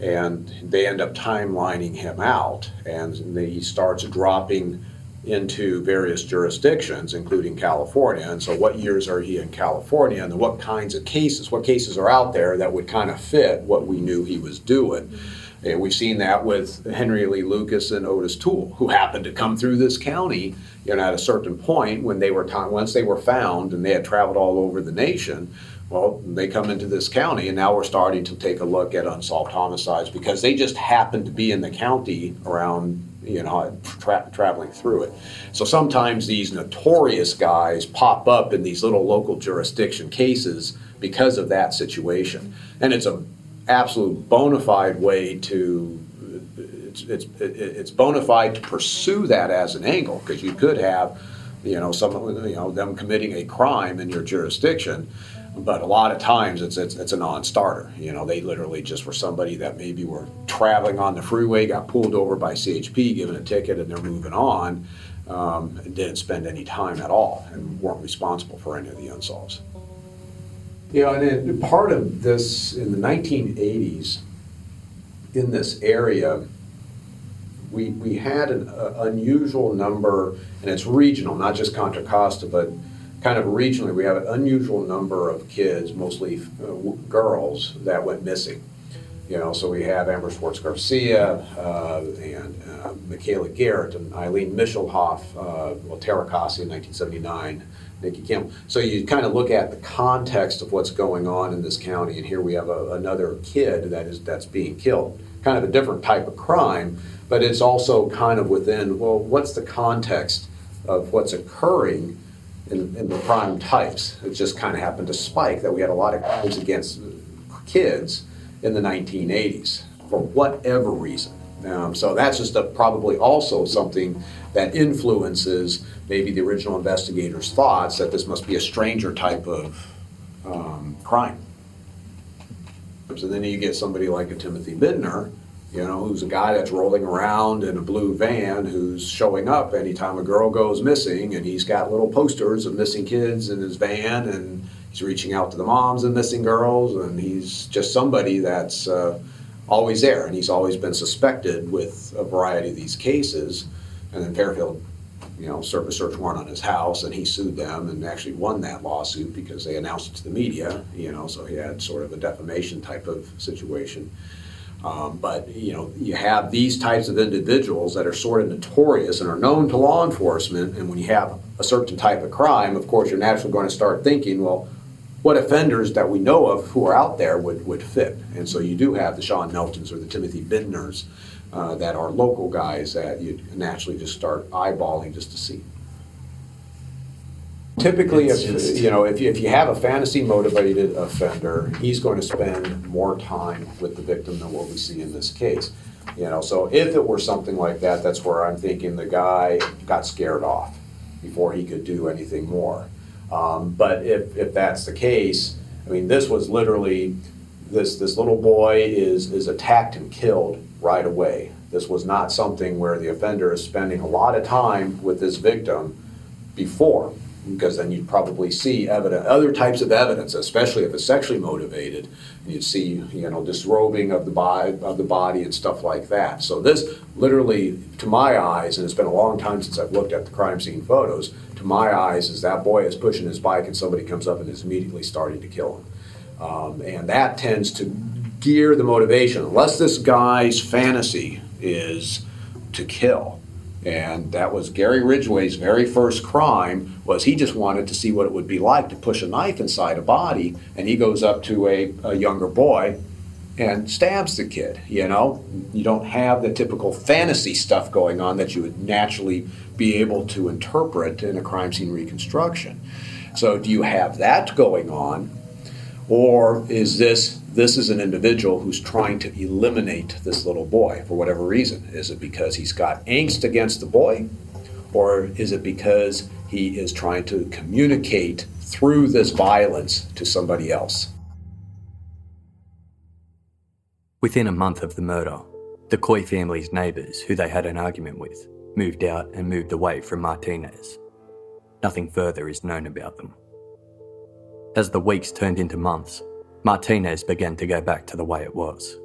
and they end up timelining him out and he starts dropping into various jurisdictions, including California. And so, what years are he in California, and what kinds of cases, what cases are out there that would kind of fit what we knew he was doing? And we've seen that with Henry Lee Lucas and Otis Toole, who happened to come through this county, you know, at a certain point when they were time, once they were found and they had traveled all over the nation. Well, they come into this county, and now we're starting to take a look at unsolved homicides because they just happened to be in the county around you know, tra- traveling through it. So sometimes these notorious guys pop up in these little local jurisdiction cases because of that situation, and it's a absolute bona fide way to. It's, it's, it's bona fide to pursue that as an angle because you could have, you know, some you know them committing a crime in your jurisdiction, but a lot of times it's, it's, it's a non-starter. You know, they literally just were somebody that maybe were traveling on the freeway, got pulled over by CHP, given a ticket, and they're moving on, um, and didn't spend any time at all, and weren't responsible for any of the unsolves. Know, and part of this in the 1980s, in this area, we, we had an uh, unusual number, and it's regional, not just Contra Costa, but kind of regionally, we have an unusual number of kids, mostly uh, girls, that went missing. You know, so we have Amber Swartz Garcia uh, and uh, Michaela Garecht and Ilene Misheloff, uh, well, Tara Kasi in 1979, Nikki Kim. So you kind of look at the context of what's going on in this county, and here we have a, another kid that is that's being killed. Kind of a different type of crime, but it's also kind of within well, what's the context of what's occurring? in, in the crime types. It just kind of happened to spike that we had a lot of crimes against kids in the 1980s for whatever reason. Um, so that's just a, probably also something that influences maybe the original investigators' thoughts that this must be a stranger type of um, crime. So then you get somebody like a Timothy Bindner, you know, who's a guy that's rolling around in a blue van who's showing up anytime a girl goes missing, and he's got little posters of missing kids in his van, and he's reaching out to the moms of missing girls, and he's just somebody that's uh, always there, and he's always been suspected with a variety of these cases. And then Fairfield, you know, served a search warrant on his house, and he sued them and actually won that lawsuit because they announced it to the media, you know, so he had sort of a defamation type of situation. Um, but you know, you have these types of individuals that are sort of notorious and are known to law enforcement, and when you have a certain type of crime, of course, you're naturally going to start thinking, well, what offenders that we know of who are out there would, would fit. And so you do have the Sean Meltons or the Timothy Bindners uh, that are local guys that you naturally just start eyeballing just to see. Typically, It's if just- you know, if you, if you have a fantasy motivated offender, he's going to spend more time with the victim than what we see in this case. You know, so if it were something like that, that's where I'm thinking the guy got scared off before he could do anything more. Um, but if, if that's the case, I mean, this was literally this this little boy is is attacked and killed right away. This was not something where the offender is spending a lot of time with this victim before, because then you'd probably see evidence, other types of evidence, especially if it's sexually motivated. You'd see, you know, disrobing of the body of the body and stuff like that. So this literally, to my eyes, and it's been a long time since I've looked at the crime scene photos. To my eyes, is that boy is pushing his bike and somebody comes up and is immediately starting to kill him, um, and that tends to gear the motivation. Unless this guy's fantasy is to kill. And that was Gary Ridgway's very first crime was he just wanted to see what it would be like to push a knife inside a body and he goes up to a, a younger boy and stabs the kid, you know? You don't have the typical fantasy stuff going on that you would naturally be able to interpret in a crime scene reconstruction. So do you have that going on or is this this is an individual who's trying to eliminate this little boy for whatever reason? Is it because he's got angst against the boy? Or is it because he is trying to communicate through this violence to somebody else? Within a month of the murder, the Coy family's neighbours, who they had an argument with, moved out and moved away from Martinez. Nothing further is known about them. As the weeks turned into months, Martinez began to go back to the way it was.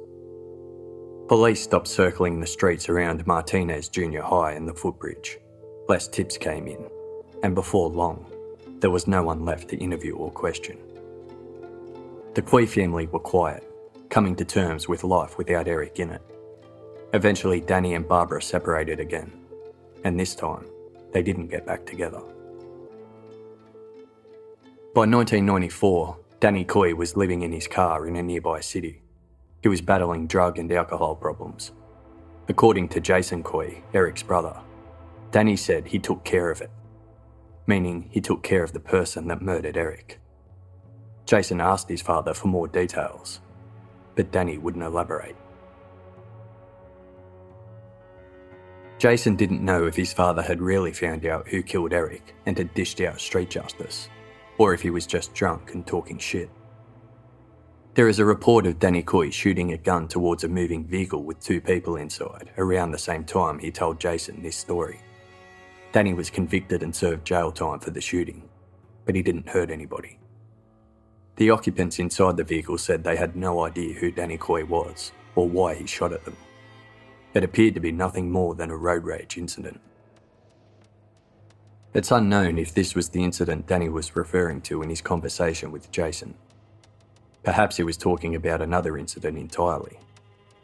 Police stopped circling the streets around Martinez Junior High and the footbridge. Less tips came in, and before long, there was no one left to interview or question. The Coy family were quiet, coming to terms with life without Eric in it. Eventually, Danny and Barbara separated again, and this time, they didn't get back together. By 1994, Danny Coy was living in his car in a nearby city. He was battling drug and alcohol problems. According to Jason Coy, Eric's brother, Danny said he took care of it, meaning he took care of the person that murdered Eric. Jason asked his father for more details, but Danny wouldn't elaborate. Jason didn't know if his father had really found out who killed Eric and had dished out street justice, or if he was just drunk and talking shit. There is a report of Danny Coy shooting a gun towards a moving vehicle with two people inside around the same time he told Jason this story. Danny was convicted and served jail time for the shooting, but he didn't hurt anybody. The occupants inside the vehicle said they had no idea who Danny Coy was or why he shot at them. It appeared to be nothing more than a road rage incident. It's unknown if this was the incident Danny was referring to in his conversation with Jason. Perhaps he was talking about another incident entirely.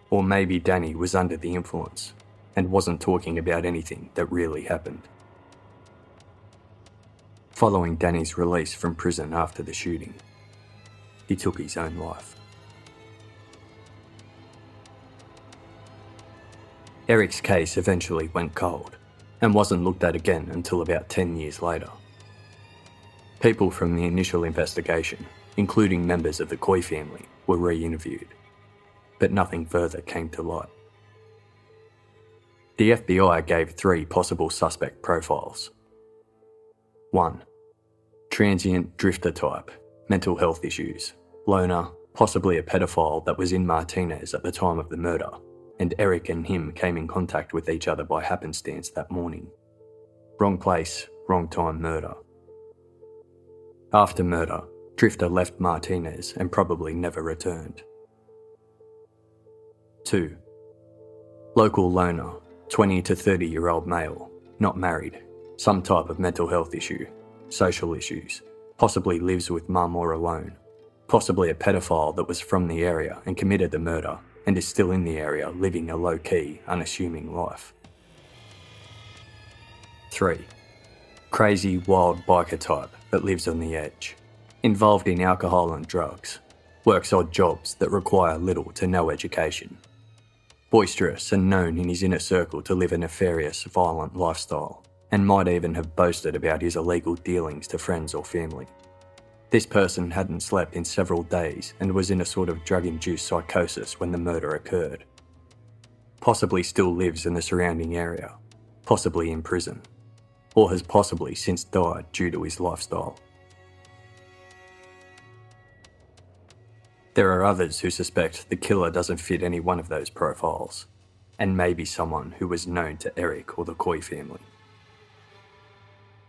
Or maybe Danny was under the influence and wasn't talking about anything that really happened. Following Danny's release from prison after the shooting, he took his own life. Eric's case eventually went cold and wasn't looked at again until about 10 years later. People from the initial investigation, including members of the Coy family, were re interviewed, but nothing further came to light. The FBI gave three possible suspect profiles 1. Transient drifter type, mental health issues, loner, possibly a pedophile that was in Martinez at the time of the murder and Eric and him came in contact with each other by happenstance that morning. Wrong place, wrong time murder. After murder, Drifter left Martinez and probably never returned. 2. Local loner, 20 to 30 year old male, not married, some type of mental health issue, social issues, possibly lives with mum or alone, possibly a pedophile that was from the area and committed the murder and is still in the area living a low key, unassuming life. 3. Crazy, wild biker type that lives on the edge. involved in alcohol and drugs, works odd jobs that require little to no education, boisterous and known in his inner circle to live a nefarious, violent lifestyle, and might even have boasted about his illegal dealings to friends or family. This person hadn't slept in several days and was in a sort of drug induced psychosis when the murder occurred. Possibly still lives in the surrounding area, possibly in prison, or has possibly since died due to his lifestyle. There are others who suspect the killer doesn't fit any one of those profiles, and maybe someone who was known to Eric or the Coy family.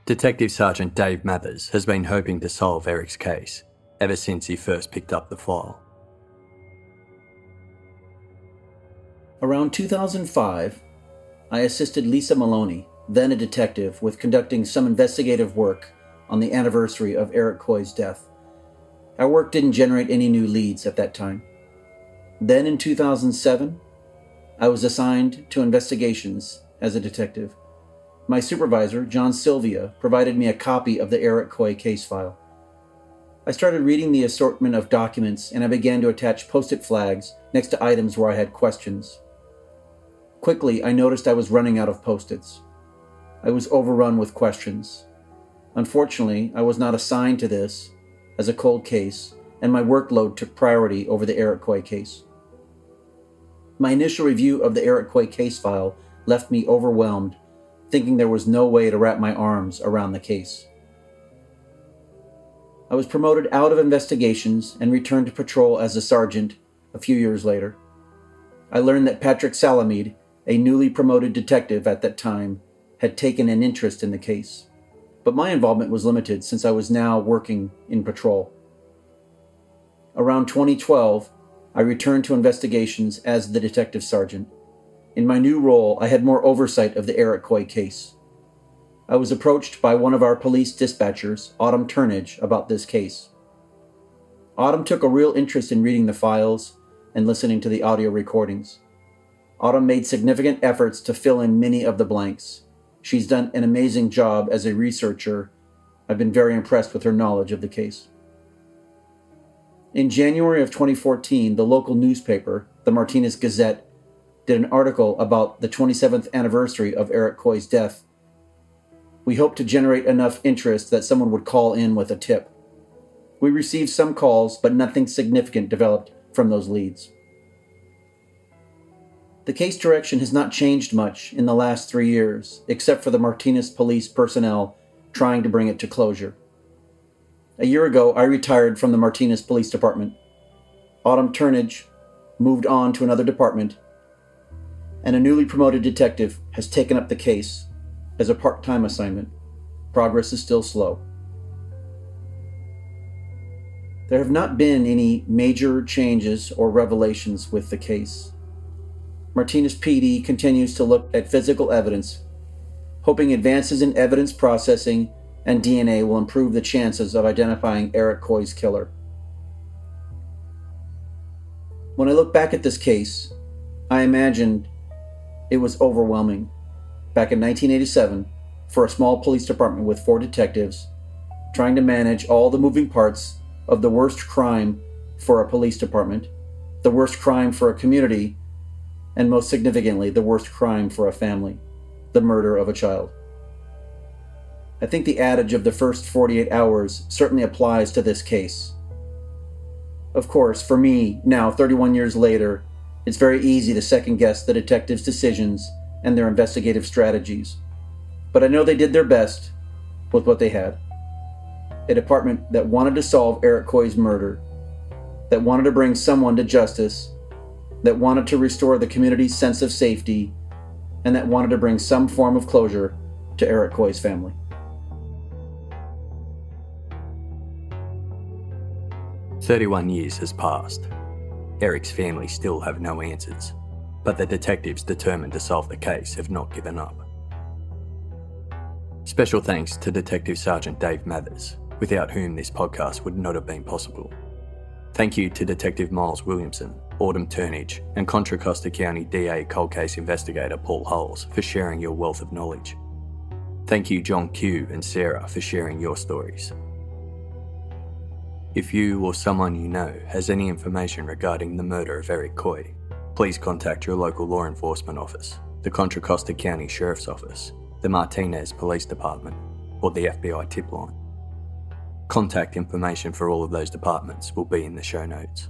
Detective Sergeant Dave Mathers has been hoping to solve Eric's case ever since he first picked up the file. Around 2005, I assisted Lisa Maloney, then a detective, with conducting some investigative work on the anniversary of Eric Coy's death. Our work didn't generate any new leads at that time. Then in 2007, I was assigned to investigations as a detective. My supervisor, John Sylvia, provided me a copy of the Eric Coy case file. I started reading the assortment of documents and I began to attach post it flags next to items where I had questions. Quickly, I noticed I was running out of post its. I was overrun with questions. Unfortunately, I was not assigned to this as a cold case, and my workload took priority over the Eric Coy case. My initial review of the Eric Coy case file left me overwhelmed thinking there was no way to wrap my arms around the case. I was promoted out of investigations and returned to patrol as a sergeant a few years later. I learned that Patrick Salamede, a newly promoted detective at that time, had taken an interest in the case. But my involvement was limited since I was now working in patrol. Around 2012, I returned to investigations as the detective sergeant. In my new role, I had more oversight of the Eric Coy case. I was approached by one of our police dispatchers, Autumn Turnage, about this case. Autumn took a real interest in reading the files and listening to the audio recordings. Autumn made significant efforts to fill in many of the blanks. She's done an amazing job as a researcher. I've been very impressed with her knowledge of the case. In January of 2014, the local newspaper, the Martinez Gazette, did an article about the 27th anniversary of Eric Coy's death. We hoped to generate enough interest that someone would call in with a tip. We received some calls, but nothing significant developed from those leads. The case direction has not changed much in the last three years, except for the Martinez police personnel trying to bring it to closure. A year ago, I retired from the Martinez Police Department. Autumn Turnage moved on to another department and a newly promoted detective has taken up the case as a part time assignment. Progress is still slow. There have not been any major changes or revelations with the case. Martinez PD continues to look at physical evidence, hoping advances in evidence processing and DNA will improve the chances of identifying Eric Coy's killer. When I look back at this case, I imagined it was overwhelming. Back in 1987, for a small police department with four detectives, trying to manage all the moving parts of the worst crime for a police department, the worst crime for a community, and most significantly, the worst crime for a family the murder of a child. I think the adage of the first 48 hours certainly applies to this case. Of course, for me, now 31 years later, it's very easy to second guess the detectives' decisions and their investigative strategies. But I know they did their best with what they had. A department that wanted to solve Eric Coy's murder, that wanted to bring someone to justice, that wanted to restore the community's sense of safety, and that wanted to bring some form of closure to Eric Coy's family. Thirty-one years has passed. Eric's family still have no answers, but the detectives determined to solve the case have not given up. Special thanks to Detective Sergeant Dave Mathers, without whom this podcast would not have been possible. Thank you to Detective Miles Williamson, Autumn Turnage, and Contra Costa County DA cold case investigator Paul Holes for sharing your wealth of knowledge. Thank you, John Q and Sarah, for sharing your stories. If you or someone you know has any information regarding the murder of Eric Coy, please contact your local law enforcement office, the Contra Costa County Sheriff's Office, the Martinez Police Department, or the FBI tip line. Contact information for all of those departments will be in the show notes.